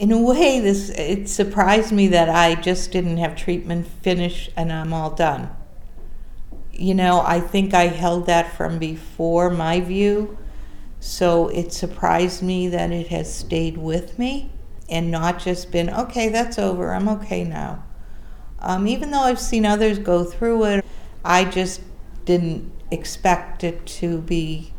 in a way, this it surprised me that I just didn't have treatment finish and I'm all done. You know, I think I held that from before my view, so it surprised me that it has stayed with me and not just been, okay, that's over, I'm okay now. Um, even though I've seen others go through it, I just didn't expect it to be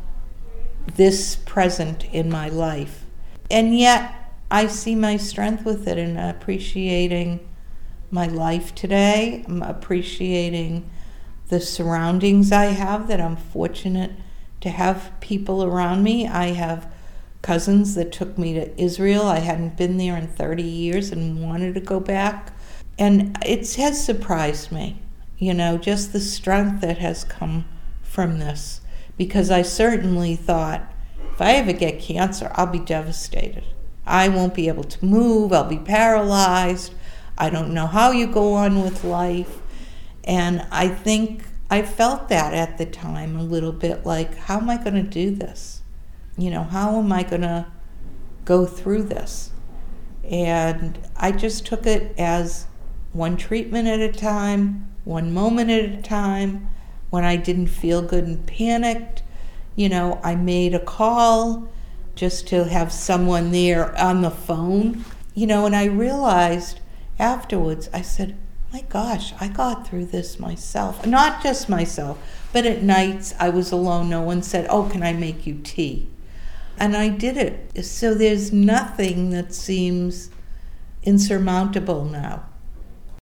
this present in my life. And yet, I see my strength with it in appreciating my life today. I'm appreciating the surroundings I have, that I'm fortunate to have people around me. I have cousins that took me to Israel. I hadn't been there in 30 years and wanted to go back. And it has surprised me, you know, just the strength that has come from this. Because I certainly thought if I ever get cancer, I'll be devastated. I won't be able to move, I'll be paralyzed, I don't know how you go on with life. And I think I felt that at the time a little bit like, how am I going to do this? You know, how am I going to go through this? And I just took it as one treatment at a time, one moment at a time. When I didn't feel good and panicked, you know, I made a call just to have someone there on the phone. You know, and I realized afterwards, I said, my gosh, I got through this myself. Not just myself, but at nights I was alone. No one said, Oh, can I make you tea? And I did it. So there's nothing that seems insurmountable now.